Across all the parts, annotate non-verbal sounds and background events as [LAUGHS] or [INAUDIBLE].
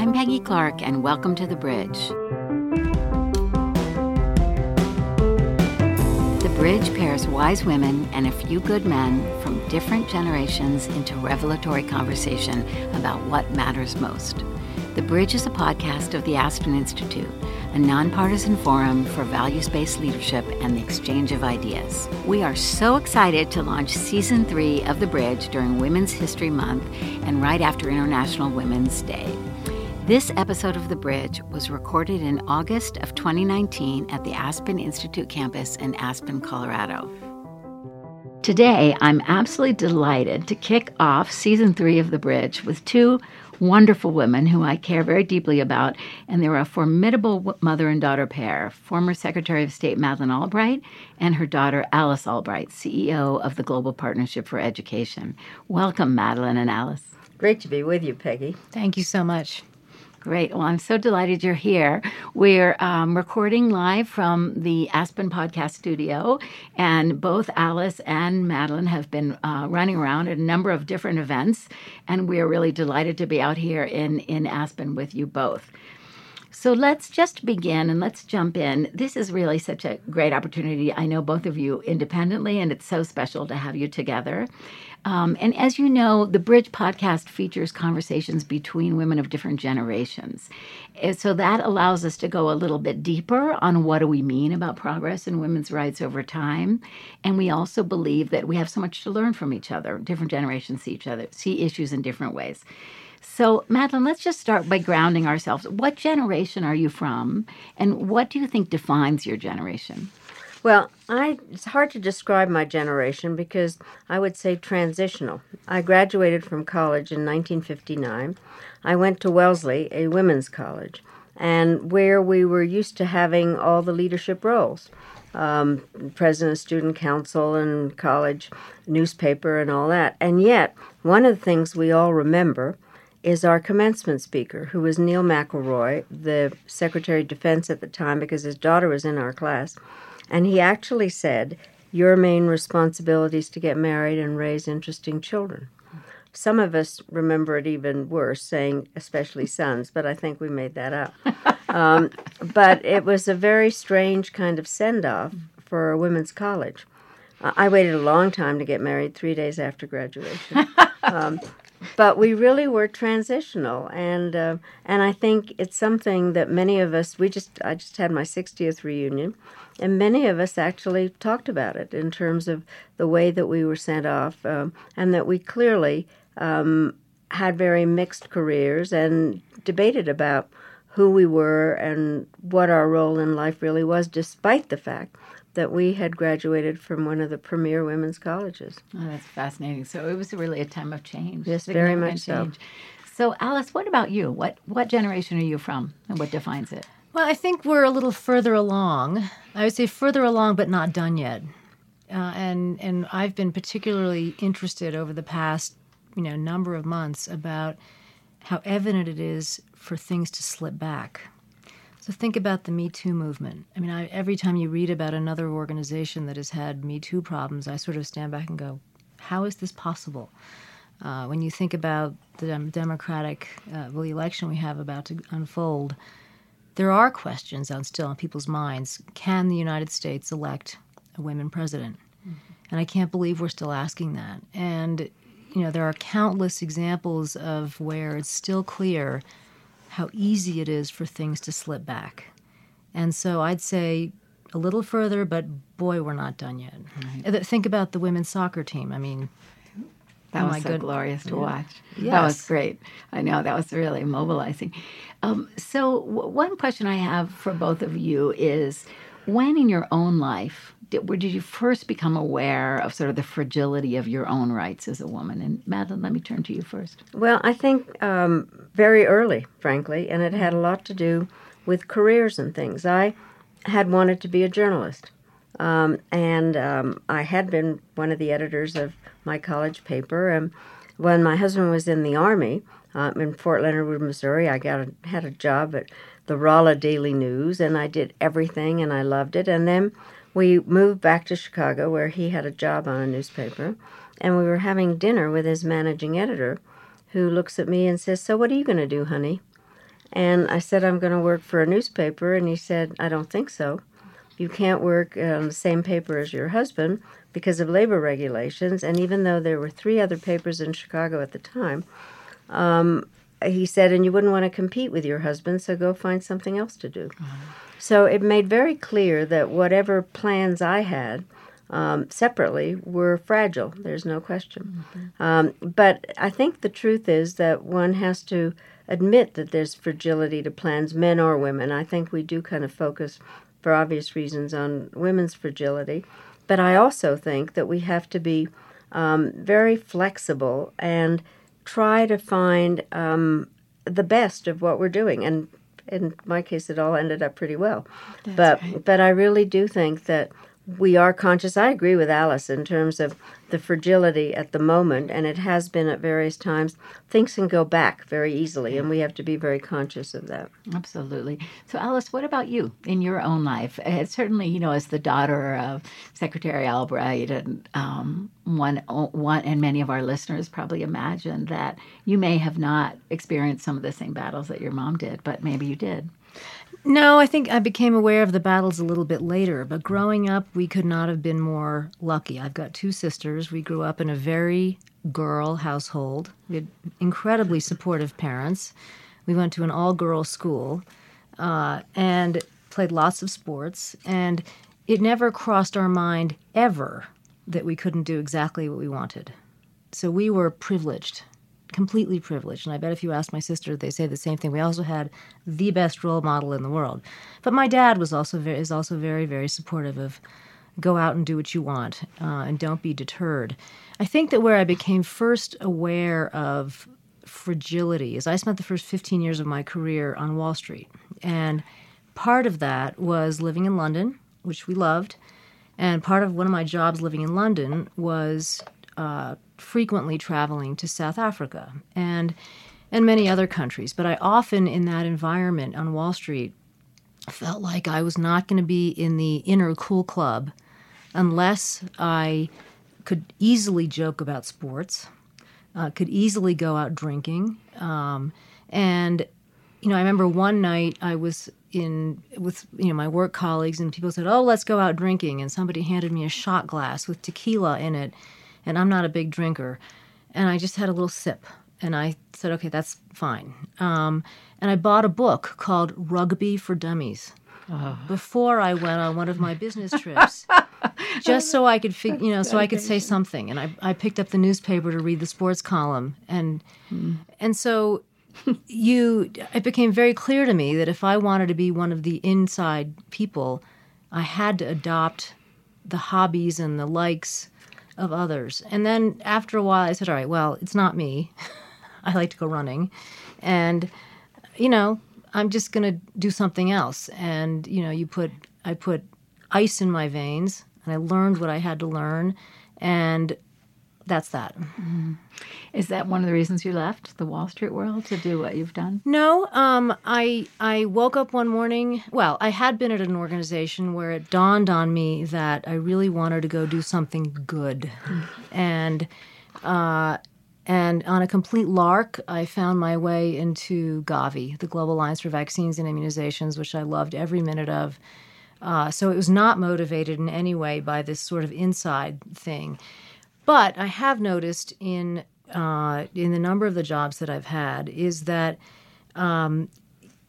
I'm Peggy Clark, and welcome to The Bridge. The Bridge pairs wise women and a few good men from different generations into revelatory conversation about what matters most. The Bridge is a podcast of the Aspen Institute, a nonpartisan forum for values based leadership and the exchange of ideas. We are so excited to launch season three of The Bridge during Women's History Month and right after International Women's Day. This episode of The Bridge was recorded in August of 2019 at the Aspen Institute campus in Aspen, Colorado. Today, I'm absolutely delighted to kick off season three of The Bridge with two wonderful women who I care very deeply about, and they were a formidable mother and daughter pair former Secretary of State Madeleine Albright and her daughter Alice Albright, CEO of the Global Partnership for Education. Welcome, Madeleine and Alice. Great to be with you, Peggy. Thank you so much. Great. Well, I'm so delighted you're here. We're um, recording live from the Aspen Podcast Studio, and both Alice and Madeleine have been uh, running around at a number of different events, and we are really delighted to be out here in, in Aspen with you both. So let's just begin and let's jump in. This is really such a great opportunity. I know both of you independently, and it's so special to have you together. Um, and as you know, the Bridge podcast features conversations between women of different generations. And so that allows us to go a little bit deeper on what do we mean about progress in women's rights over time. And we also believe that we have so much to learn from each other. Different generations see each other, see issues in different ways. So, Madeleine, let's just start by grounding ourselves. What generation are you from, and what do you think defines your generation? Well, I it's hard to describe my generation because I would say transitional. I graduated from college in 1959. I went to Wellesley, a women's college, and where we were used to having all the leadership roles. Um, president of student council and college newspaper and all that. And yet, one of the things we all remember is our commencement speaker, who was Neil McElroy, the Secretary of Defense at the time, because his daughter was in our class. And he actually said, Your main responsibility is to get married and raise interesting children. Some of us remember it even worse, saying, especially sons, but I think we made that up. [LAUGHS] um, but it was a very strange kind of send off for a women's college. I waited a long time to get married, three days after graduation. [LAUGHS] Um, but we really were transitional, and uh, and I think it's something that many of us. We just I just had my 60th reunion, and many of us actually talked about it in terms of the way that we were sent off, um, and that we clearly um, had very mixed careers and debated about who we were and what our role in life really was, despite the fact that we had graduated from one of the premier women's colleges. Oh, that's fascinating. So it was really a time of change. Yes, very much change. so. So, Alice, what about you? What what generation are you from, and what defines it? Well, I think we're a little further along. I would say further along, but not done yet. Uh, and and I've been particularly interested over the past you know number of months about how evident it is for things to slip back. So think about the Me Too movement. I mean, I, every time you read about another organization that has had Me Too problems, I sort of stand back and go, how is this possible? Uh, when you think about the Democratic, uh, election we have about to unfold, there are questions on still on people's minds. Can the United States elect a women president? Mm-hmm. And I can't believe we're still asking that. And you know, there are countless examples of where it's still clear how easy it is for things to slip back. And so I'd say a little further, but boy, we're not done yet. Right. Think about the women's soccer team. I mean, that oh was so good. glorious to yeah. watch. Yes. That was great. I know that was really mobilizing. Um, so, w- one question I have for both of you is when in your own life did, where did you first become aware of sort of the fragility of your own rights as a woman? And Madeleine, let me turn to you first. Well, I think um, very early, frankly, and it had a lot to do with careers and things. I had wanted to be a journalist, um, and um, I had been one of the editors of my college paper. And when my husband was in the army uh, in Fort Leonard Wood, Missouri, I got a, had a job at the Rolla Daily News, and I did everything, and I loved it. And then we moved back to Chicago, where he had a job on a newspaper, and we were having dinner with his managing editor, who looks at me and says, "So what are you going to do, honey?" And I said, I'm going to work for a newspaper. And he said, I don't think so. You can't work on the same paper as your husband because of labor regulations. And even though there were three other papers in Chicago at the time, um, he said, and you wouldn't want to compete with your husband, so go find something else to do. Mm-hmm. So it made very clear that whatever plans I had um, separately were fragile. There's no question. Mm-hmm. Um, but I think the truth is that one has to admit that there's fragility to plans, men or women. I think we do kind of focus, for obvious reasons, on women's fragility. But I also think that we have to be um, very flexible and try to find um, the best of what we're doing. And in my case, it all ended up pretty well. That's but right. but I really do think that we are conscious. I agree with Alice in terms of the fragility at the moment, and it has been at various times. Things can go back very easily, and we have to be very conscious of that. Absolutely. So, Alice, what about you in your own life? Uh, certainly, you know, as the daughter of Secretary Albright, and um, one, one, and many of our listeners probably imagine that you may have not experienced some of the same battles that your mom did, but maybe you did. No, I think I became aware of the battles a little bit later, but growing up, we could not have been more lucky. I've got two sisters. We grew up in a very girl household. We had incredibly supportive parents. We went to an all girl school uh, and played lots of sports. And it never crossed our mind ever that we couldn't do exactly what we wanted. So we were privileged completely privileged. And I bet if you ask my sister, they say the same thing. We also had the best role model in the world. But my dad was also very, is also very, very supportive of go out and do what you want uh, and don't be deterred. I think that where I became first aware of fragility is I spent the first 15 years of my career on Wall Street. And part of that was living in London, which we loved. And part of one of my jobs living in London was uh, frequently traveling to South Africa and and many other countries. But I often, in that environment on Wall Street, felt like I was not going to be in the inner cool club unless I could easily joke about sports, uh, could easily go out drinking, um, and you know, I remember one night I was in with you know my work colleagues and people said, "Oh, let's go out drinking," and somebody handed me a shot glass with tequila in it and I'm not a big drinker. And I just had a little sip, and I said, okay, that's fine. Um, and I bought a book called Rugby for Dummies. Oh. Before I went on one of my business [LAUGHS] trips, just so I could, fig- you know, so I could say something, and I, I picked up the newspaper to read the sports column, and mm. and so you, it became very clear to me that if I wanted to be one of the inside people, I had to adopt the hobbies and the likes of others. And then after a while, I said, all right, well, it's not me. [LAUGHS] I like to go running. And, you know, I'm just going to do something else. And, you know, you put, I put ice in my veins and I learned what I had to learn. And that's that. Mm-hmm. Is that one of the reasons you left the Wall Street world to do what you've done? No, um, I I woke up one morning. Well, I had been at an organization where it dawned on me that I really wanted to go do something good, and. Uh, and on a complete lark, I found my way into Gavi, the Global Alliance for Vaccines and Immunizations, which I loved every minute of. Uh, so it was not motivated in any way by this sort of inside thing. But I have noticed in uh, in the number of the jobs that I've had is that um,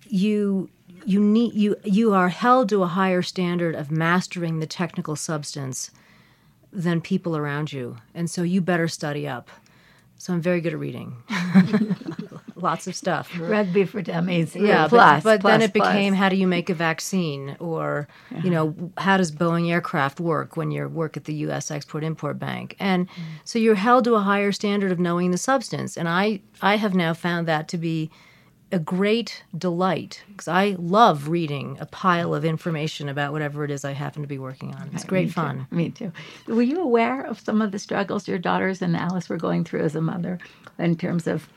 you you need you you are held to a higher standard of mastering the technical substance than people around you, and so you better study up. So I'm very good at reading. [LAUGHS] Lots of stuff. Rugby for dummies. Yeah, plus, but, but plus, then it plus. became how do you make a vaccine, or yeah. you know how does Boeing aircraft work when you work at the U.S. Export Import Bank, and mm. so you're held to a higher standard of knowing the substance. And I I have now found that to be a great delight because I love reading a pile of information about whatever it is I happen to be working on. It's great me fun. Too. Me too. Were you aware of some of the struggles your daughters and Alice were going through as a mother in terms of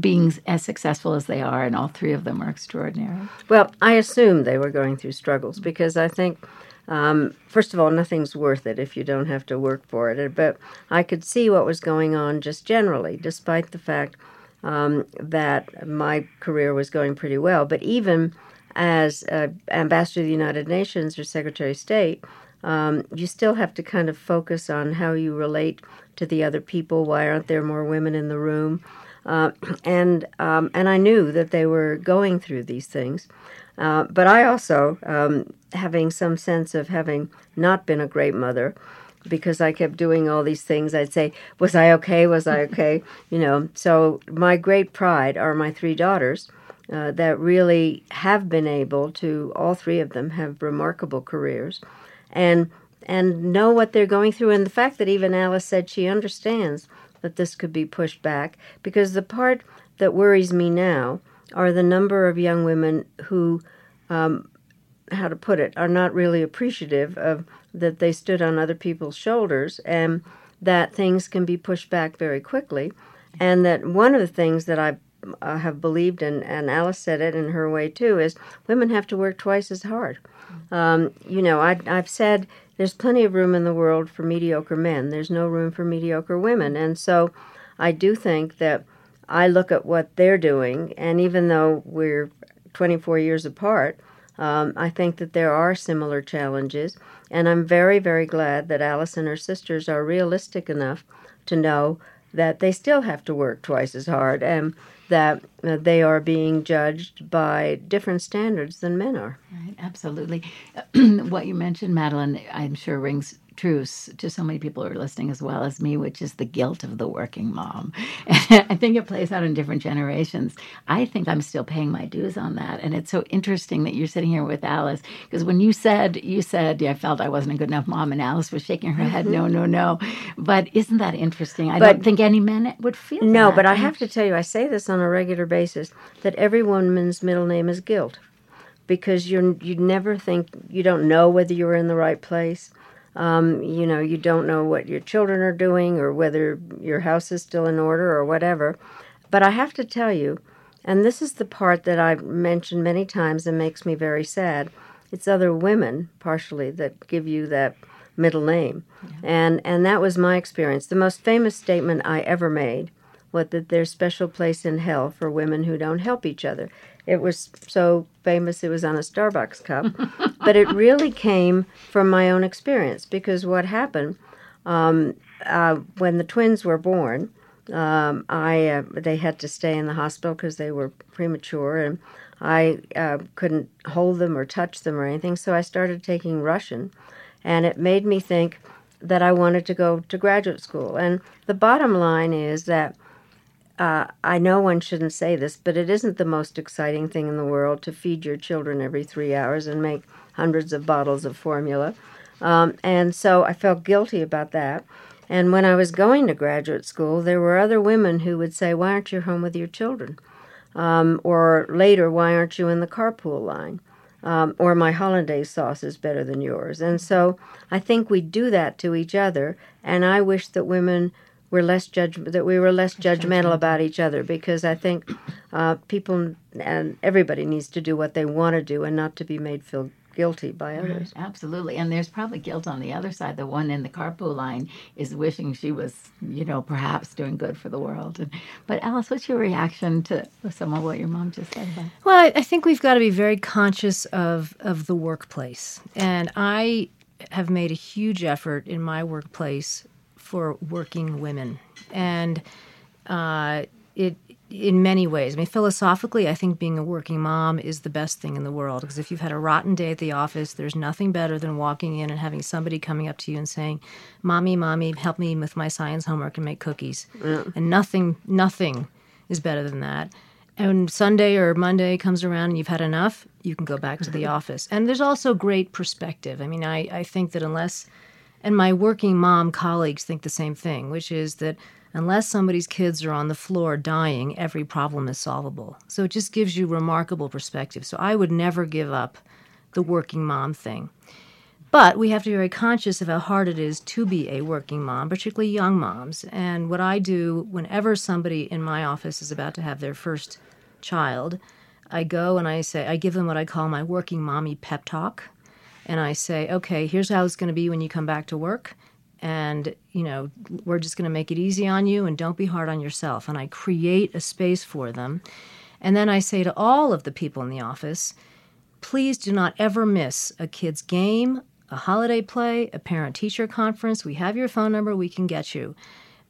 being as successful as they are, and all three of them are extraordinary? Well, I assume they were going through struggles because I think. Um, first of all, nothing's worth it if you don't have to work for it. But I could see what was going on just generally, despite the fact um, that my career was going pretty well. But even as uh, ambassador to the United Nations or Secretary of State, um, you still have to kind of focus on how you relate to the other people. Why aren't there more women in the room? Uh, and um, and I knew that they were going through these things, uh, but I also, um, having some sense of having not been a great mother, because I kept doing all these things, I'd say, "Was I okay? Was I okay?" [LAUGHS] you know. So my great pride are my three daughters. Uh, that really have been able to all three of them have remarkable careers and and know what they're going through and the fact that even Alice said she understands that this could be pushed back because the part that worries me now are the number of young women who um, how to put it are not really appreciative of that they stood on other people's shoulders and that things can be pushed back very quickly. And that one of the things that I uh, have believed and, and Alice said it in her way too is women have to work twice as hard um, you know, I, I've said there's plenty of room in the world for mediocre men. There's no room for mediocre women. And so I do think that I look at what they're doing, and even though we're 24 years apart, um, I think that there are similar challenges. And I'm very, very glad that Alice and her sisters are realistic enough to know that they still have to work twice as hard and that uh, they are being judged by different standards than men are. Right, absolutely. [CLEARS THROAT] what you mentioned, Madeleine, I'm sure rings truths to so many people who are listening as well as me, which is the guilt of the working mom. [LAUGHS] I think it plays out in different generations. I think I'm still paying my dues on that. And it's so interesting that you're sitting here with Alice because when you said, you said, yeah, I felt I wasn't a good enough mom, and Alice was shaking her head, mm-hmm. no, no, no. But isn't that interesting? I but, don't think any men would feel No, that. but I have to tell you, I say this on a regular basis that every woman's middle name is guilt because you're you never think you don't know whether you're in the right place um, you know, you don't know what your children are doing or whether your house is still in order or whatever. But I have to tell you, and this is the part that I've mentioned many times and makes me very sad. It's other women, partially, that give you that middle name. Yeah. And, and that was my experience. The most famous statement I ever made was that there's special place in hell for women who don't help each other. It was so famous it was on a Starbucks cup, [LAUGHS] but it really came from my own experience because what happened um, uh, when the twins were born, um, I uh, they had to stay in the hospital because they were premature, and I uh, couldn't hold them or touch them or anything. So I started taking Russian, and it made me think that I wanted to go to graduate school. And the bottom line is that uh, I know one shouldn't say this, but it isn't the most exciting thing in the world to feed your children every three hours and make hundreds of bottles of formula. Um, and so I felt guilty about that. And when I was going to graduate school, there were other women who would say, Why aren't you home with your children? Um, or later, Why aren't you in the carpool line? Um, or my hollandaise sauce is better than yours. And so I think we do that to each other. And I wish that women we're less judge that we were less judgmental about each other because I think uh, people and everybody needs to do what they want to do and not to be made feel guilty by others. Right, absolutely. And there's probably guilt on the other side. The one in the carpool line is wishing she was, you know, perhaps doing good for the world. And, but Alice, what's your reaction to some of what your mom just said about? Well, I think we've got to be very conscious of of the workplace. And I have made a huge effort in my workplace for working women, and uh, it in many ways. I mean, philosophically, I think being a working mom is the best thing in the world because if you've had a rotten day at the office, there's nothing better than walking in and having somebody coming up to you and saying, "Mommy, mommy, help me with my science homework and make cookies." Yeah. And nothing, nothing is better than that. And Sunday or Monday comes around and you've had enough, you can go back to the [LAUGHS] office. And there's also great perspective. I mean, I, I think that unless and my working mom colleagues think the same thing, which is that unless somebody's kids are on the floor dying, every problem is solvable. So it just gives you remarkable perspective. So I would never give up the working mom thing. But we have to be very conscious of how hard it is to be a working mom, particularly young moms. And what I do whenever somebody in my office is about to have their first child, I go and I say, I give them what I call my working mommy pep talk and I say, okay, here's how it's going to be when you come back to work. and you know we're just going to make it easy on you and don't be hard on yourself. And i create a space for them. And then i say to all of the people in the office please do not ever miss a kid's game a holiday play a parent teacher conference. We have your phone number. We can get you.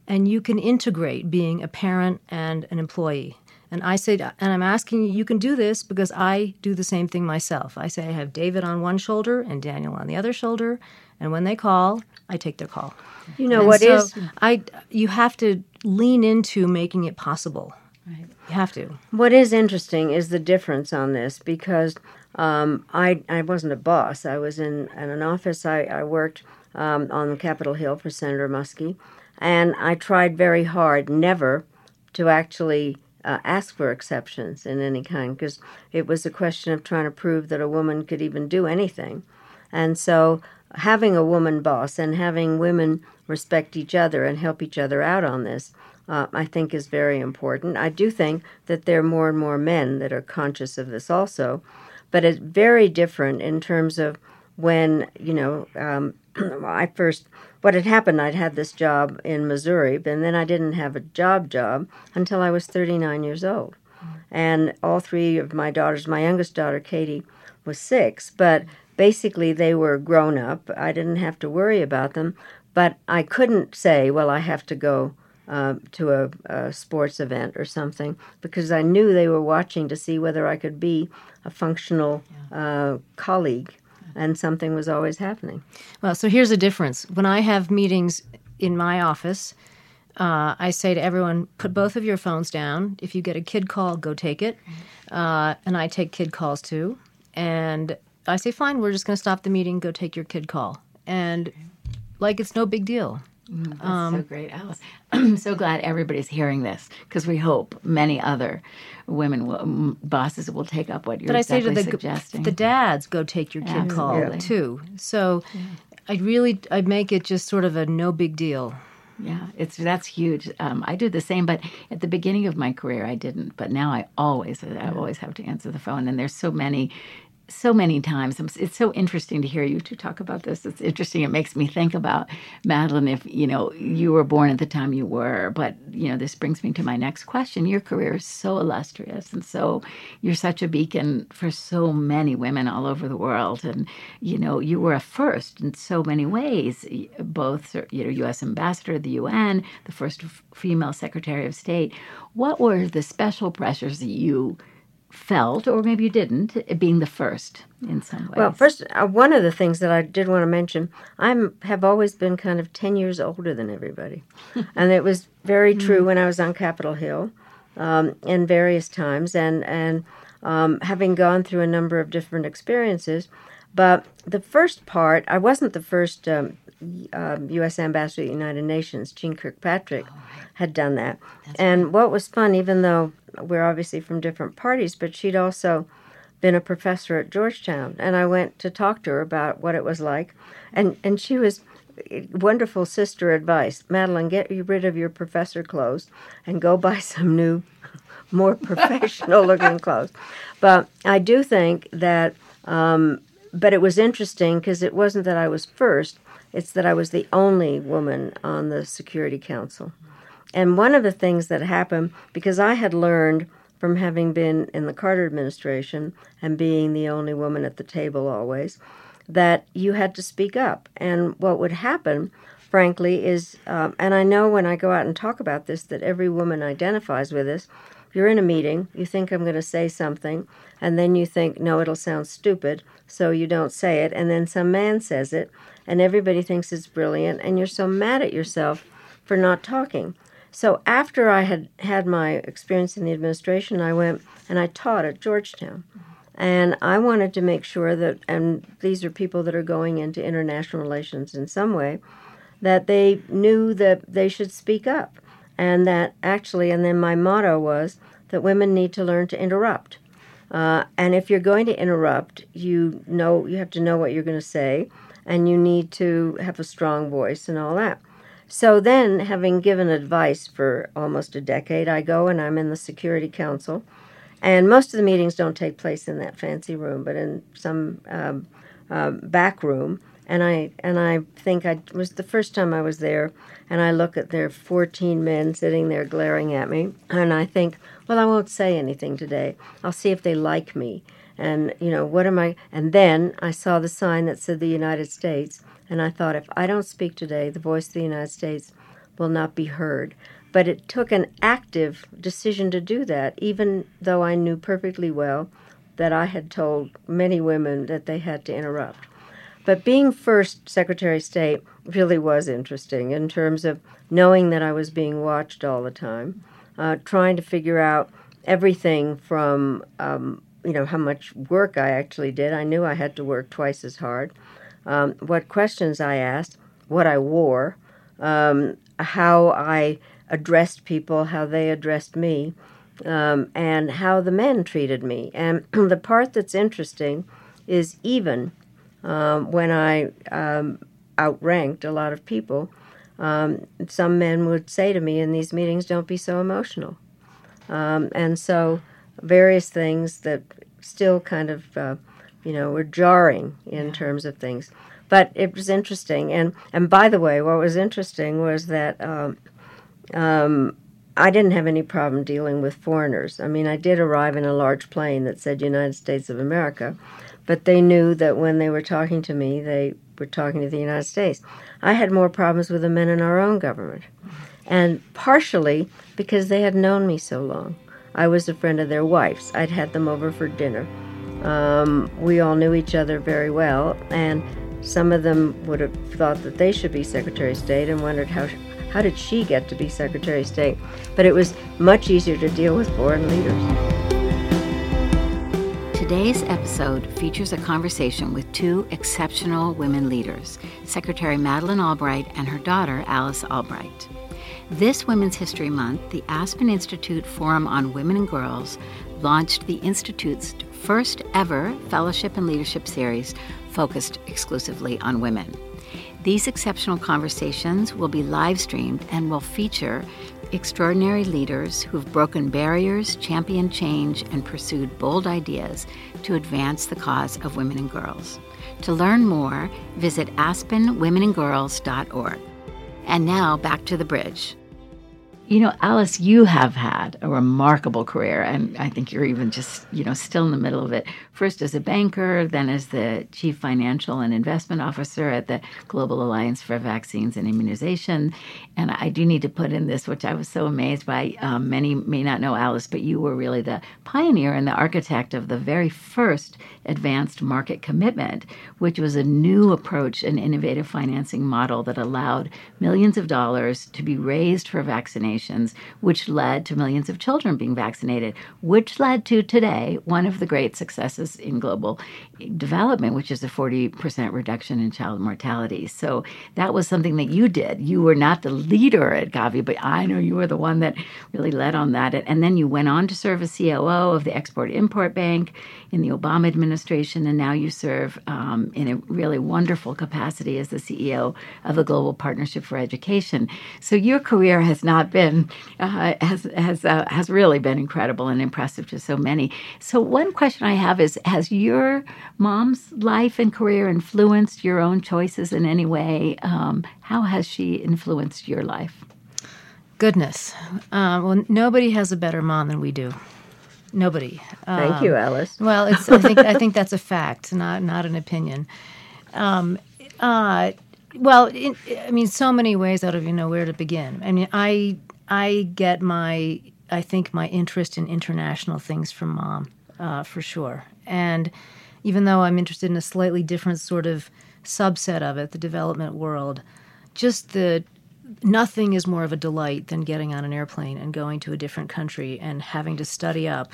And you can integrate being a parent and an employee and I say, and I'm asking you, you can do this because I do the same thing myself. I say I have David on one shoulder and Daniel on the other shoulder, and when they call, I take their call. You know And what so is I? You have to lean into making it possible. Right. You have to. What is interesting is the difference on this because um, I I wasn't a boss. I was in, in an office. I, I worked um, on Capitol Hill for Senator Muskie, and I tried very hard never to actually uh, ask for exceptions in any kind because it was a question of trying to prove that a woman could even do anything. And so having a woman boss and having women respect each other and help each other out on this, uh, I think is very important. I do think that there are more and more men that are conscious of this also, but it's very different in terms of when, you know, um, [CLEARS THROAT] I first, what had happened, I'd had this job in Missouri, and then I didn't have a job job until I was 39 years old. And all three of my daughters, my youngest daughter, Katie, was six, but basically they were grown up. I didn't have to worry about them, but I couldn't say, well, I have to go uh, to a, a sports event or something because I knew they were watching to see whether I could be a functional uh, colleague, and something was always happening. Well, so here's the difference. When I have meetings in my office, uh, I say to everyone, put both of your phones down. If you get a kid call, go take it. Uh, and I take kid calls too. And I say, fine, we're just going to stop the meeting, go take your kid call. And like it's no big deal. That's Um, so great, Alice. [CLEARS THROAT] I'm so glad everybody's hearing this because we hope many other women will, m- bosses will take up what you're But I say to the suggesting. the dads, go take your kid call too. So I really I make it just sort of a no big deal. Yeah, it's that's huge. Um, I do the same, but at the beginning of my career, I didn't. But now I always, I always have to answer the phone, and there's so many, so many times. It's so interesting to hear you two talk about this. It's interesting. It makes me think about Madeleine. If you know you were born at the time you were, but you know this brings me to my next question. Your career is so illustrious, and so you're such a beacon for so many women all over the world. And you know you were a first in so many ways. Both you know U.S. ambassador, to the UN, the first female Secretary of State. What were the special pressures that you felt, or maybe you didn't, being the first in some ways? Well, first, uh, one of the things that I did want to mention, I have always been kind of 10 years older than everybody. [LAUGHS] and it was very true when I was on Capitol Hill um, in various times and, and um, having gone through a number of different experiences. But the first part, I wasn't the first um, um, U.S. ambassador to the United Nations. Jeane Kirkpatrick had done that. and what was fun, even though we're obviously from different parties, but she'd also been a professor at Georgetown, and I went to talk to her about what it was like, and and she was wonderful sister advice. Madeleine, get rid of your professor clothes and go buy some new, more professional looking clothes. But I do think that. Um, but it was interesting because it wasn't that I was first; it's that I was the only woman on the Security Council. And one of the things that happened, because I had learned from having been in the Carter administration and being the only woman at the table always, that you had to speak up. And what would happen, frankly, is, um, and I know when I go out and talk about this that every woman identifies with this. You're in a meeting, you think I'm going to say something, and then you think, no, it'll sound stupid, so you don't say it, and then some man says it, and everybody thinks it's brilliant, and you're so mad at yourself for not talking. So after I had had my experience in the administration, I went and I taught at Georgetown. And I wanted to make sure that, and these are people that are going into international relations in some way, that they knew that they should speak up. And that actually, and then my motto was that women need to learn to interrupt. Uh, and if you're going to interrupt, you know you have to know what you're going to say, and you need to have a strong voice and all that. So then, having given advice for almost a decade, I go and I'm in the Security Council. And most of the meetings don't take place in that fancy room, but in some um, um, back room. and I and I think I was the first time I was there, and I look at their 14 men sitting there glaring at me, and I think, well, I won't say anything today. I'll see if they like me, and you know what am I? And then I saw the sign that said the United States, and I thought, if I don't speak today, the voice of the United States will not be heard. But it took an active decision to do that, even though I knew perfectly well that I had told many women that they had to interrupt. But being first Secretary of State really was interesting in terms of knowing that I was being watched all the time, uh, trying to figure out everything from um, you know how much work I actually did. I knew I had to work twice as hard. Um, what questions I asked, what I wore, um, how I addressed people, how they addressed me, um, and how the men treated me. And [CLEARS THROAT] the part that's interesting is even um, when I um, outranked a lot of people, um, some men would say to me in these meetings, "Don't be so emotional," and so various things that still kind of, uh, you know, were jarring in yeah. terms of things. But it was interesting, and and by the way, what was interesting was that. Um, um, I didn't have any problem dealing with foreigners. I mean, I did arrive in a large plane that said United States of America, but they knew that when they were talking to me, they were talking to the United States. I had more problems with the men in our own government, and partially because they had known me so long. I was a friend of their wives. I'd had them over for dinner. Um, we all knew each other very well, and some of them would have thought that they should be Secretary of State and wondered how how did she get to be Secretary of State? But it was much easier to deal with foreign leaders. Today's episode features a conversation with two exceptional women leaders, Secretary Madeleine Albright and her daughter, Alice Albright. This Women's History Month, the Aspen Institute Forum on Women and Girls launched the Institute's first ever Fellowship and Leadership Series focused exclusively on women. These exceptional conversations will be live streamed and will feature extraordinary leaders who've broken barriers, championed change, and pursued bold ideas to advance the cause of women and girls. To learn more, visit aspenwomenandgirls.org. And now back to the bridge. You know, Alice, you have had a remarkable career, and I think you're even just, you know, still in the middle of it. First as a banker, then as the chief financial and investment officer at the Global Alliance for Vaccines and Immunization. And I do need to put in this, which I was so amazed by. Um, many may not know Alice, but you were really the pioneer and the architect of the very first advanced market commitment, which was a new approach and innovative financing model that allowed millions of dollars to be raised for vaccinations, which led to millions of children being vaccinated, which led to today one of the great successes in global development, which is a 40% reduction in child mortality. So that was something that you did. You were not the leader at Gavi, but I know you were the one that really led on that. And then you went on to serve as COO of the Export Import Bank in the Obama administration, and now you serve um, in a really wonderful capacity as the CEO of the Global Partnership for Education. So your career has not been uh, has has uh, has really been incredible and impressive to so many. So one question I have is: Has your mom's life and career influenced your own choices in any way? Um, how has she influenced your life? Goodness, uh, well, nobody has a better mom than we do. Nobody. Thank um, you, Alice. Well, it's, I think I think that's a fact, not not an opinion. Um, uh, well, in, I mean, so many ways. I don't even know where to begin. I mean, I I get my I think my interest in international things from mom, uh, for sure. And even though I'm interested in a slightly different sort of subset of it, the development world, just the nothing is more of a delight than getting on an airplane and going to a different country and having to study up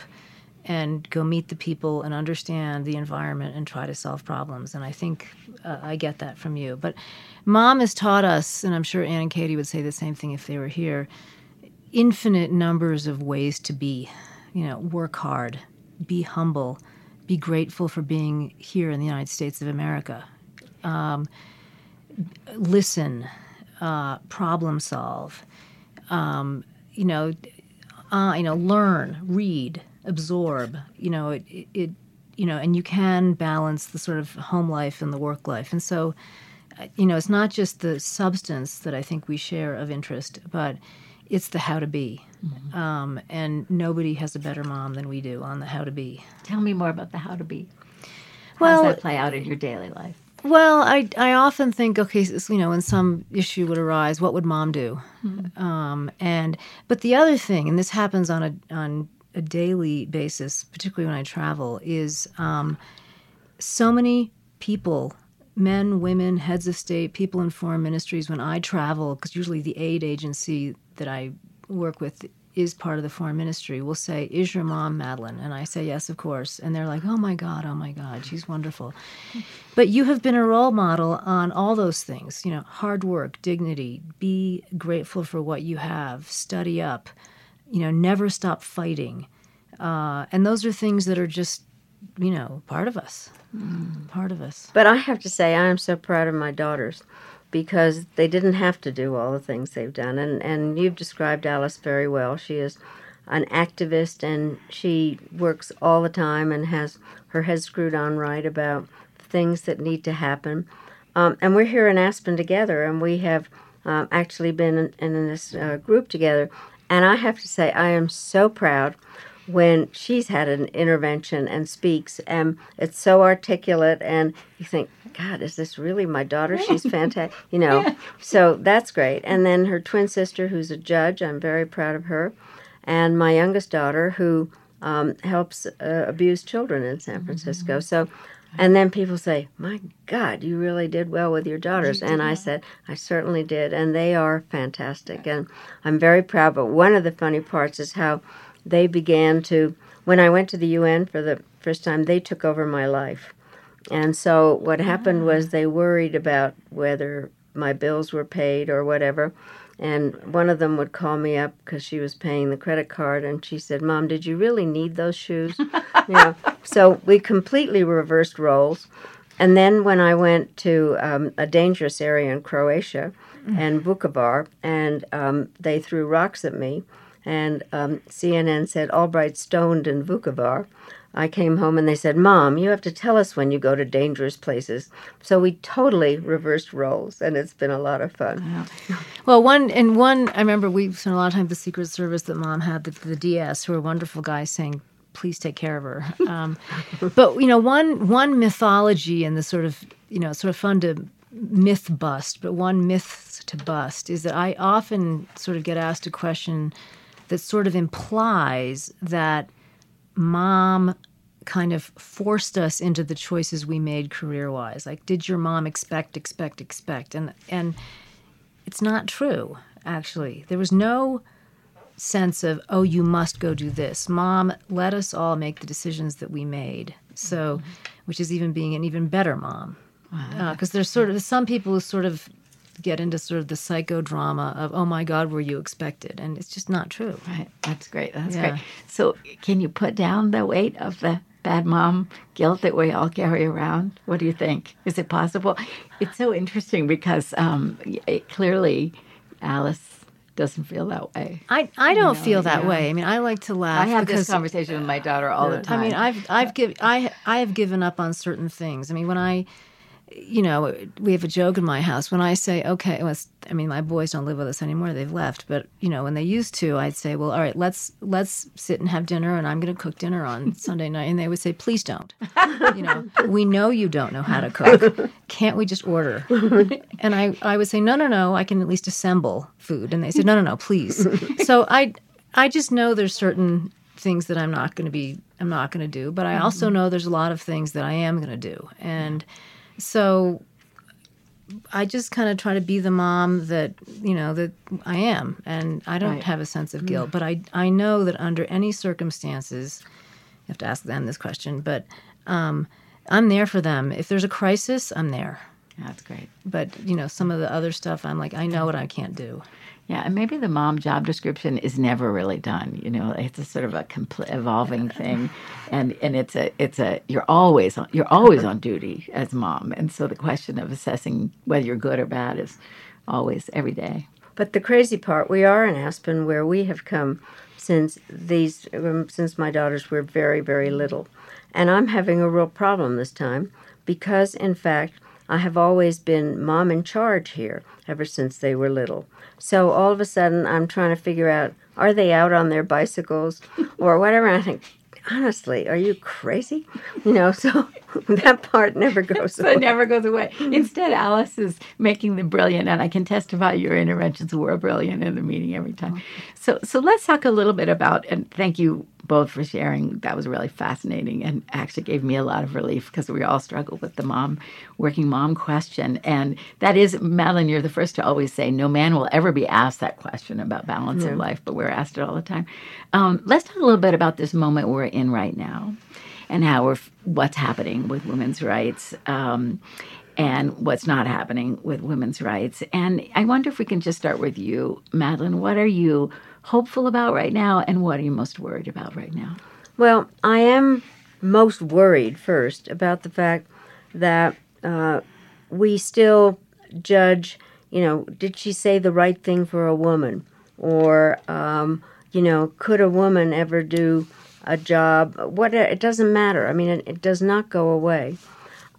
and go meet the people and understand the environment and try to solve problems. And I think uh, I get that from you. But mom has taught us, and I'm sure Ann and Katie would say the same thing if they were here, infinite numbers of ways to be. You know, work hard, be humble, be grateful for being here in the United States of America. Um, listen, uh, problem solve, um, you know, uh, you know, learn, read, absorb. You know, it, it, you know, and you can balance the sort of home life and the work life. And so, uh, you know, it's not just the substance that I think we share of interest, but it's the how to be. Mm-hmm. Um, and nobody has a better mom than we do on the how to be. Tell me more about the how to be. How well, does that play out in your daily life? Well, I, I often think, okay, so, you know, when some issue would arise, what would mom do? Mm-hmm. Um, and but the other thing, and this happens on a on a daily basis, particularly when I travel, is um, so many people men, women, heads of state, people in foreign ministries, when I travel, because usually the aid agency that I work with is part of the foreign ministry, will say, Is your mom Madeleine? And I say, Yes, of course. And they're like, Oh my God, oh my God, she's wonderful. But you have been a role model on all those things, you know, hard work, dignity, be grateful for what you have, study up, you know, never stop fighting. Uh, and those are things that are just, you know, part of us. Mm. Part of us. But I have to say, I am so proud of my daughters because they didn't have to do all the things they've done. And, and you've described Alice very well. She is an activist and she works all the time and has her head screwed on right about things that need to happen. Um, and we're here in Aspen together, and we have um, actually been in, in this uh, group together. And I have to say, I am so proud when she's had an intervention and speaks, and it's so articulate, and you think, God, is this really my daughter? She's fantastic, you know. [LAUGHS] Yeah. So that's great. And then her twin sister, who's a judge, I'm very proud of her, and my youngest daughter, who um, helps uh, abused children in San Francisco. Mm-hmm. So, and then people say, "My God, you really did well with your daughters." You and I said, "I certainly did," and they are fantastic, and I'm very proud. But one of the funny parts is how they began to. When I went to the UN for the first time, they took over my life and so what happened was they worried about whether my bills were paid or whatever. And one of them would call me up because she was paying the credit card, and she said, "Mom, did you really need those shoes?" [LAUGHS] you know. So we completely reversed roles. And then when I went to um, a dangerous area in Croatia, and Vukovar, and um, they threw rocks at me, and um, CNN said Albright stoned in Vukovar. I came home and they said, Mom, you have to tell us when you go to dangerous places. So we totally reversed roles, and it's been a lot of fun. Well, one, and one, I remember we spent a lot of time at the Secret Service that Mom had, the, the DS, who are wonderful guys saying, please take care of her. Um, [LAUGHS] but, you know, one, one mythology and the sort of, you know, sort of fun to myth bust, but one myth to bust is that I often sort of get asked a question that sort of implies that – mom kind of forced us into the choices we made career wise. Like, did your mom expect, expect, expect? And and it's not true. Actually, there was no sense of oh you must go do this mom let us all make the decisions that we made so mm-hmm. which is even being an even better mom because wow. uh, there's sort of some people who sort of get into sort of the psychodrama of oh my god were you expected and it's just not true right that's great that's yeah. great so can you put down the weight of the bad mom guilt that we all carry around what do you think is it possible it's so interesting because um, it, clearly alice doesn't feel that way. I, I don't you know, feel that yeah. way. I mean, I like to laugh. I have this conversation with my daughter all the time. I mean, I've I've give I I have given up on certain things. I mean, when I you know, we have a joke in my house when I say, okay, well, I mean, my boys don't live with us anymore; they've left. But you know, when they used to, I'd say, well, all right, let's let's sit and have dinner, and I'm going to cook dinner on [LAUGHS] Sunday night, and they would say, please don't. you know, we know you don't know how to cook. Can't we just order? [LAUGHS] and I I would say, no, no, no, I can at least assemble food, and they said, no, no, no, please. [LAUGHS] so I I just know there's certain things that I'm not going to be I'm not going to do, but I also mm-hmm. know there's a lot of things that I am going to do, and. So I just kind of try to be the mom that you know that I am, and I don't right. have a sense of guilt. Mm. But I I know that under any circumstances, you have to ask them this question. But um, I'm there for them. If there's a crisis, I'm there. That's great. But you know, some of the other stuff, I'm like, I know what I can't do. Yeah, and maybe the mom job description is never really done. You know, it's a sort of a complete evolving [LAUGHS] thing, and and it's a it's a you're always on you're always on duty as mom, and so the question of assessing whether you're good or bad is always every day. But the crazy part, we are in Aspen, where we have come since these um, since my daughters were very very little, and I'm having a real problem this time because in fact I have always been mom in charge here ever since they were little. So all of a sudden I'm trying to figure out are they out on their bicycles [LAUGHS] or whatever. And I think honestly, are you crazy? [LAUGHS] You know, so [LAUGHS] that part never goes so away. it never goes away. Instead, Alice is making them brilliant, and I can testify your interventions were brilliant in the meeting every time. So, so let's talk a little bit about, and thank you both for sharing. That was really fascinating and actually gave me a lot of relief because we all struggle with the mom, working mom question. And that is, Madeleine, you're the first to always say no man will ever be asked that question about balance yeah. of life, but we're asked it all the time. Um, let's talk a little bit about this moment we're in right now and how we're, what's happening with women's rights. Um, and what's not happening with women's rights. And I wonder if we can just start with you, Madeleine. What are you hopeful about right now, and what are you most worried about right now? Well, I am most worried first about the fact that uh, we still judge, you know, did she say the right thing for a woman? Or, um, you know, could a woman ever do a job? What it doesn't matter. I mean, it, it does not go away.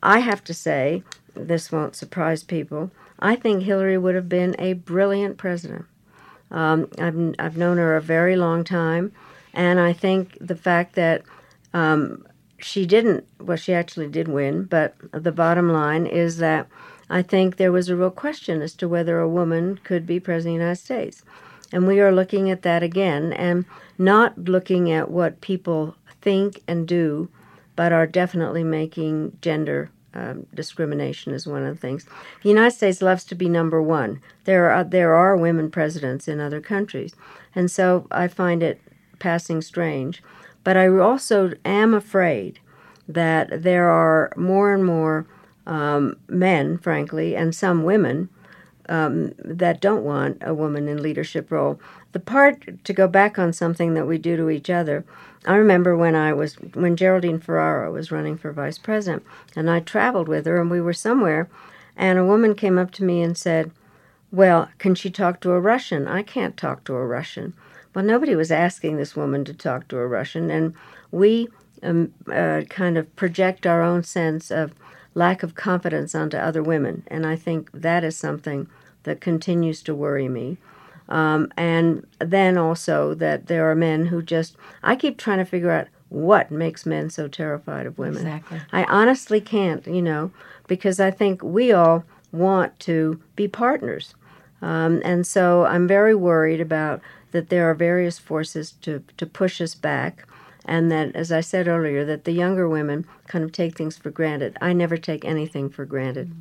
I have to say, this won't surprise people. I think Hillary would have been a brilliant president. Um, I've, I've known her a very long time, and I think the fact that um, she didn't, well, she actually did win, but the bottom line is that I think there was a real question as to whether a woman could be president of the United States. And we are looking at that again and not looking at what people think and do, but are definitely making gender um, discrimination is one of the things. The United States loves to be number one. There are there are women presidents in other countries, and so I find it passing strange. But I also am afraid that there are more and more um, men, frankly, and some women um, that don't want a woman in leadership role. The part to go back on something that we do to each other I remember when I was when Geraldine Ferraro was running for vice president, and I traveled with her, and we were somewhere, and a woman came up to me and said, "Well, can she talk to a Russian? I can't talk to a Russian." Well, nobody was asking this woman to talk to a Russian, and we um, uh, kind of project our own sense of lack of confidence onto other women, and I think that is something that continues to worry me. Um, and then also that there are men who just, I keep trying to figure out what makes men so terrified of women. Exactly. I honestly can't, you know, because I think we all want to be partners. Um, and so I'm very worried about that there are various forces to, to push us back. And that, as I said earlier, that the younger women kind of take things for granted. I never take anything for granted.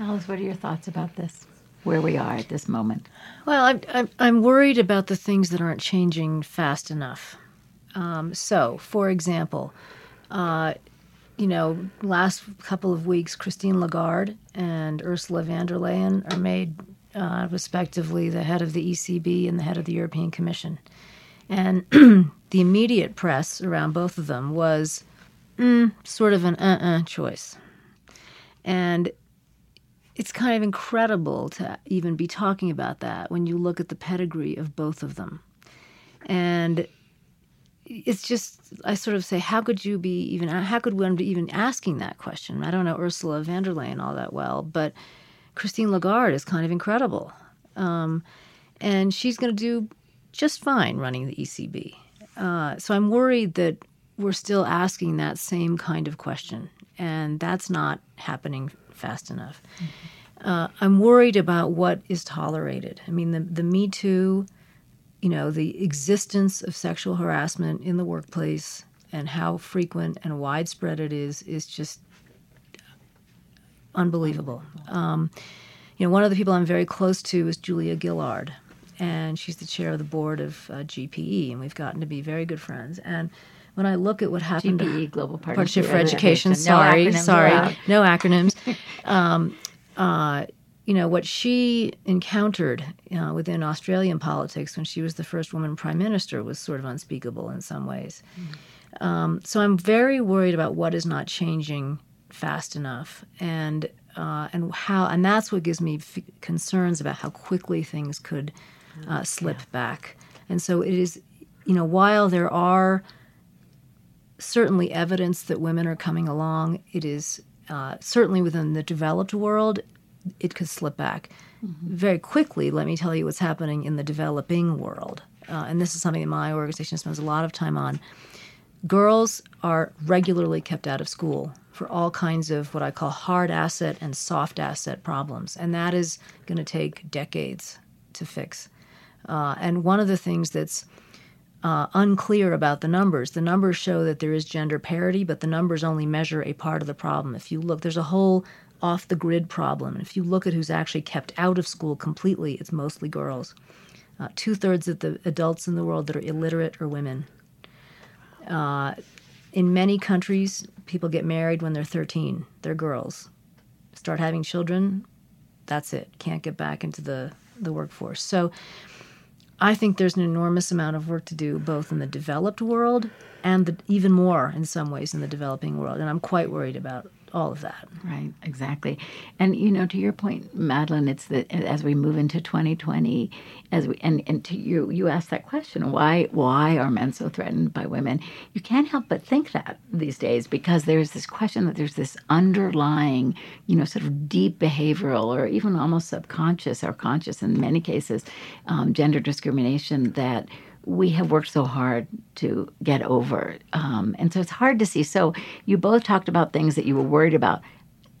Alice, what are your thoughts about this? Where we are at this moment? Well, I'm, I'm, worried about the things that aren't changing fast enough. Um, so, for example, uh, you know, last couple of weeks, Christine Lagarde and Ursula von der Leyen are made uh, respectively the head of the ECB and the head of the European Commission. And [CLEARS THROAT] the immediate press around both of them was mm, sort of an uh uh choice. And it's kind of incredible to even be talking about that when you look at the pedigree of both of them. And it's just, I sort of say, how could you be even, how could one be even asking that question? I don't know Ursula von der Leyen all that well, but Christine Lagarde is kind of incredible. Um, and she's going to do just fine running the ECB. Uh, so I'm worried that we're still asking that same kind of question, and that's not happening fast enough. Mm-hmm. Uh, I'm worried about what is tolerated. I mean, the, the Me Too, you know, the existence of sexual harassment in the workplace and how frequent and widespread it is is just unbelievable. Um, you know, one of the people I'm very close to is Julia Gillard, and she's the chair of the board of uh, GPE, and we've gotten to be very good friends. And when I look at what happened GPE, to Global Partnership, for Education, sorry, no sorry, allowed. no acronyms. [LAUGHS] um, uh, you know what she encountered uh, within Australian politics when she was the first woman prime minister was sort of unspeakable in some ways. Mm. Um, so I'm very worried about what is not changing fast enough, and uh, and how, and that's what gives me f- concerns about how quickly things could uh, slip yeah. back And so it is, you know, while there are certainly evidence that women are coming along, it is uh, certainly within the developed world, it could slip back. Mm-hmm. Very quickly, let me tell you what's happening in the developing world. Uh, and this is something that my organization spends a lot of time on. Girls are regularly kept out of school for all kinds of what I call hard asset and soft asset problems. And that is going to take decades to fix. Uh, and one of the things that's uh, unclear about the numbers. The numbers show that there is gender parity, but the numbers only measure a part of the problem. If you look, there's a whole off the grid problem. And if you look at who's actually kept out of school completely, it's mostly girls. Uh, Two thirds of the adults in the world that are illiterate are women. Uh, in many countries, people get married when they're 13. They're girls. Start having children, that's it. Can't get back into the, the workforce. So I think there's an enormous amount of work to do both in the developed world and the, even more in some ways in the developing world. And I'm quite worried about all of that. Right, exactly. And you know, to your point, Madeleine, it's that as we move into 2020, as we and, and to you, you asked that question: why why are men so threatened by women? You can't help but think that these days because there's this question that there's this underlying, you know, sort of deep behavioral or even almost subconscious or conscious in many cases, um, gender discrimination that we have worked so hard to get over. Um, and so it's hard to see. So you both talked about things that you were worried about.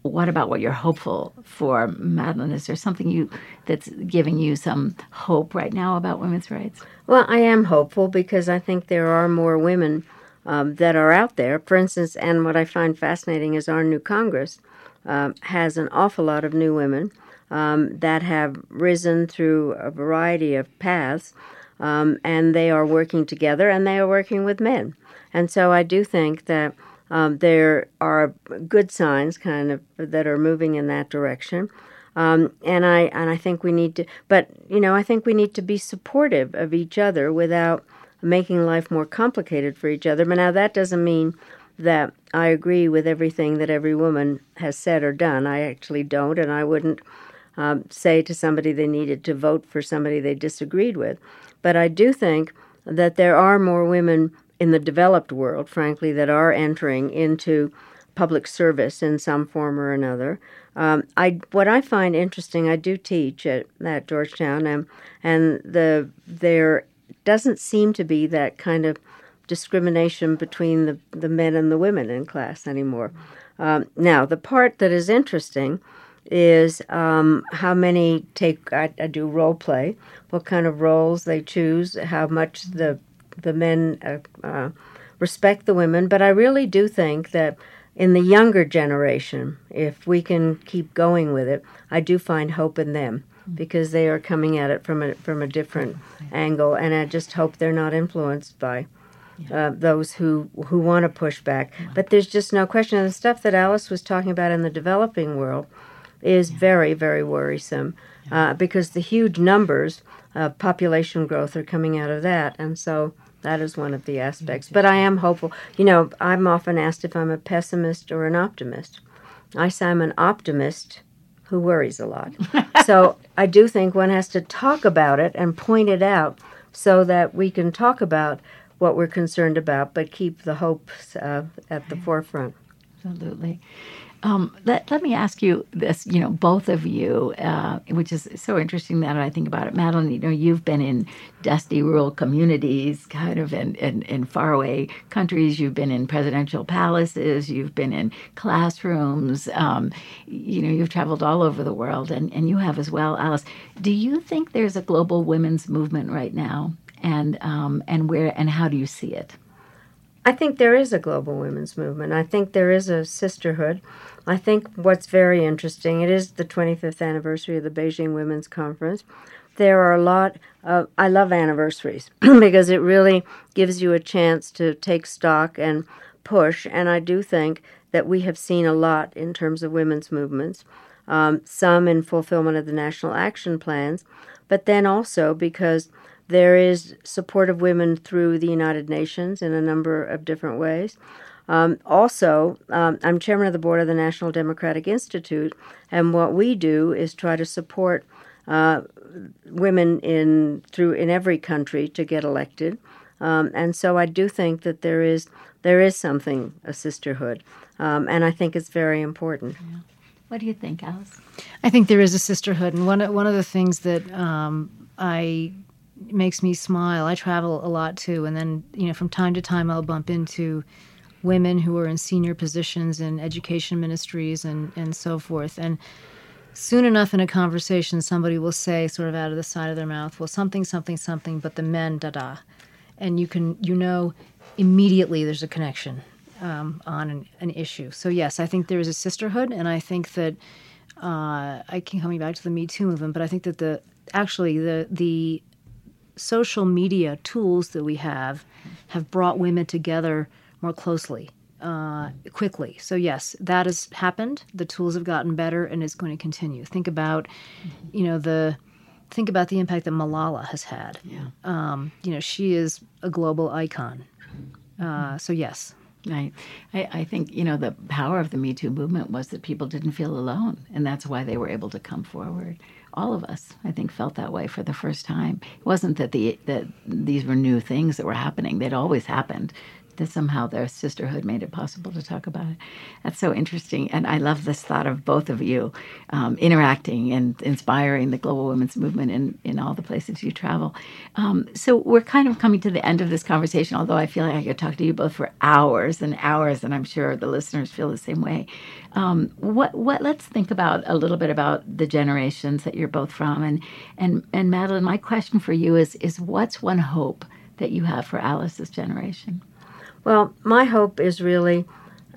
What about what you're hopeful for, Madeleine? Is there something you that's giving you some hope right now about women's rights? Well, I am hopeful because I think there are more women um, that are out there. For instance, and what I find fascinating is our new Congress uh, has an awful lot of new women um, that have risen through a variety of paths um, and they are working together and they are working with men. And so I do think that um, there are good signs, kind of, that are moving in that direction. Um, and I and I think we need to, but you know, I think we need to be supportive of each other without making life more complicated for each other. But now that doesn't mean that I agree with everything that every woman has said or done. I actually don't, and I wouldn't um, say to somebody they needed to vote for somebody they disagreed with. But I do think that there are more women in the developed world, frankly, that are entering into public service in some form or another. Um, I what I find interesting, I do teach at, at Georgetown, and and the there doesn't seem to be that kind of discrimination between the, the men and the women in class anymore. Um, now, the part that is interesting is um, how many take. I, I, do role play. What kind of roles they choose, how much the the men uh, uh, respect the women. But I really do think that in the younger generation, if we can keep going with it, I do find hope in them because they are coming at it from a from a different angle, and I just hope they're not influenced by. Uh, those who who want to push back, but there's just no question. And the stuff that Alice was talking about in the developing world, is very, very worrisome uh, because the huge numbers of population growth are coming out of that. And so that is one of the aspects. But I am hopeful. You know, I'm often asked if I'm a pessimist or an optimist. I say I'm an optimist who worries a lot. [LAUGHS] so I do think one has to talk about it and point it out so that we can talk about what we're concerned about, but keep the hopes uh, at the forefront. Absolutely. Um, let, let me ask you this, you know, both of you, uh, which is so interesting that I think about it. Madeleine, you know, you've been in dusty rural communities, kind of in, in, in faraway countries. You've been in presidential palaces. You've been in classrooms. Um, you know, you've traveled all over the world, and, and you have as well, Alice. Do you think there's a global women's movement right now? And, um, and where and how do you see it? I think there is a global women's movement. I think there is a sisterhood. I think what's very interesting, it is the 25th anniversary of the Beijing Women's Conference. There are a lot of, I love anniversaries [CLEARS THROAT] because it really gives you a chance to take stock and push. And I do think that we have seen a lot in terms of women's movements, um, some in fulfillment of the national action plans, but then also because there is support of women through the United Nations in a number of different ways. Um, also, um, I'm chairman of the board of the National Democratic Institute, and what we do is try to support uh, women in through in every country to get elected, um, and so I do think that there is there is something a sisterhood, um, and I think it's very important. Yeah. What do you think, Alice? I think there is a sisterhood, and one one of the things that um, I makes me smile. I travel a lot too, and then you know from time to time I'll bump into women who are in senior positions in education ministries and and so forth, and soon enough in a conversation somebody will say sort of out of the side of their mouth well something something something but the men da da and you can you know immediately there's a connection um, on an, an, issue. So yes i think there is a sisterhood and i think that uh, i keep coming back to the me too movement but i think that the actually the the social media tools that we have have brought women together more closely uh, quickly. So yes, that has happened. The tools have gotten better, and it's going to continue. Think about, mm-hmm. you know, the think about the impact that Malala has had. Yeah. Um, you know, she is a global icon. Uh, so yes. Right. I, I think, you know, the power of the Me Too movement was that people didn't feel alone, and that's why they were able to come forward all of us, I think, felt that way for the first time. It wasn't that the that these were new things that were happening; they'd always happened that somehow their sisterhood made it possible to talk about it. That's so interesting. And I love this thought of both of you um, interacting and inspiring the global women's movement in, in all the places you travel. Um, so we're kind of coming to the end of this conversation, although I feel like I could talk to you both for hours and hours, and I'm sure the listeners feel the same way. Um, what what let's think about a little bit about the generations that you're both from and and and Madeleine my question for you is is what's one hope that you have for Alice's generation well, my hope is really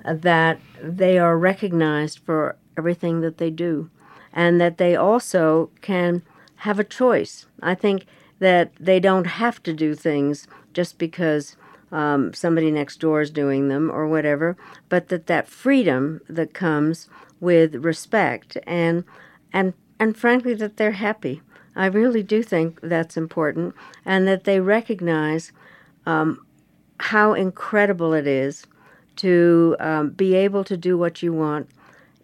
that they are recognized for everything that they do and that they also can have a choice. I think that they don't have to do things just because um, somebody next door is doing them or whatever, but that that freedom that comes with respect and and and frankly that they're happy. I really do think that's important, and that they recognize um, how incredible it is to um, be able to do what you want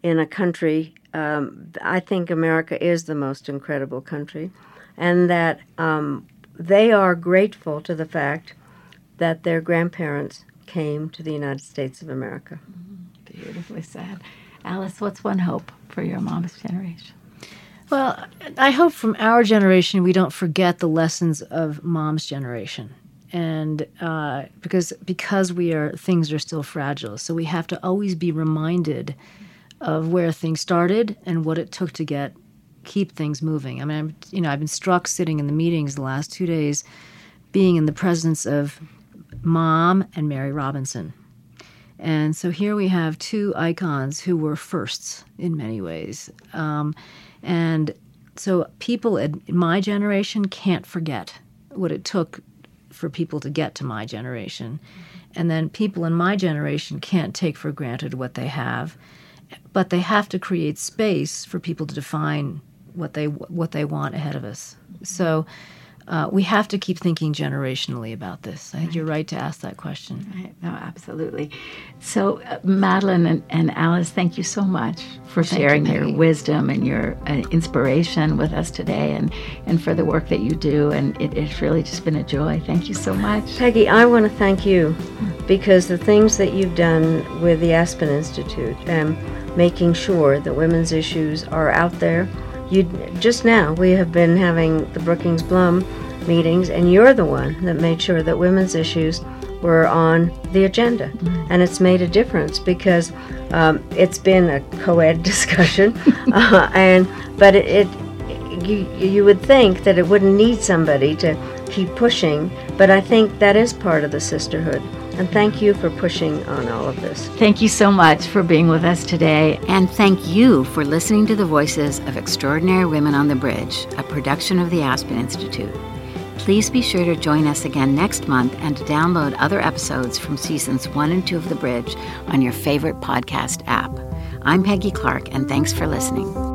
in a country. Um, I think America is the most incredible country, and that um, they are grateful to the fact that their grandparents came to the United States of America. Beautifully said. Alice, what's one hope for your mom's generation? Well, I hope from our generation we don't forget the lessons of mom's generation and uh, because because we are things are still fragile, so we have to always be reminded of where things started and what it took to get keep things moving. I mean, I'm, you know, I've been struck sitting in the meetings the last two days, being in the presence of Mom and Mary Robinson. And so here we have two icons who were firsts in many ways. Um, and so people in my generation can't forget what it took for people to get to my generation. And then people in my generation can't take for granted what they have, but they have to create space for people to define what they what they want ahead of us. So uh, we have to keep thinking generationally about this. I think you're right to ask that question. Right. No, absolutely. So, uh, Madeleine and, and, Alice, thank you so much for thank sharing you, your wisdom and your uh, inspiration with us today and, and for the work that you do. And it, it's really just been a joy. Thank you so much. Peggy, I want to thank you because the things that you've done with the Aspen Institute and making sure that women's issues are out there you just now we have been having the Brookings Blum meetings, and you're the one that made sure that women's issues were on the agenda, mm-hmm. and it's made a difference because um, it's been a co-ed [LAUGHS] discussion, [LAUGHS] uh, and but it, it you you would think that it wouldn't need somebody to keep pushing, but I think that is part of the sisterhood. And thank you for pushing on all of this. Thank you so much for being with us today. And thank you for listening to the voices of Extraordinary Women on the Bridge, a production of the Aspen Institute. Please be sure to join us again next month and to download other episodes from seasons one and two of The Bridge on your favorite podcast app. I'm Peggy Clark, and thanks for listening.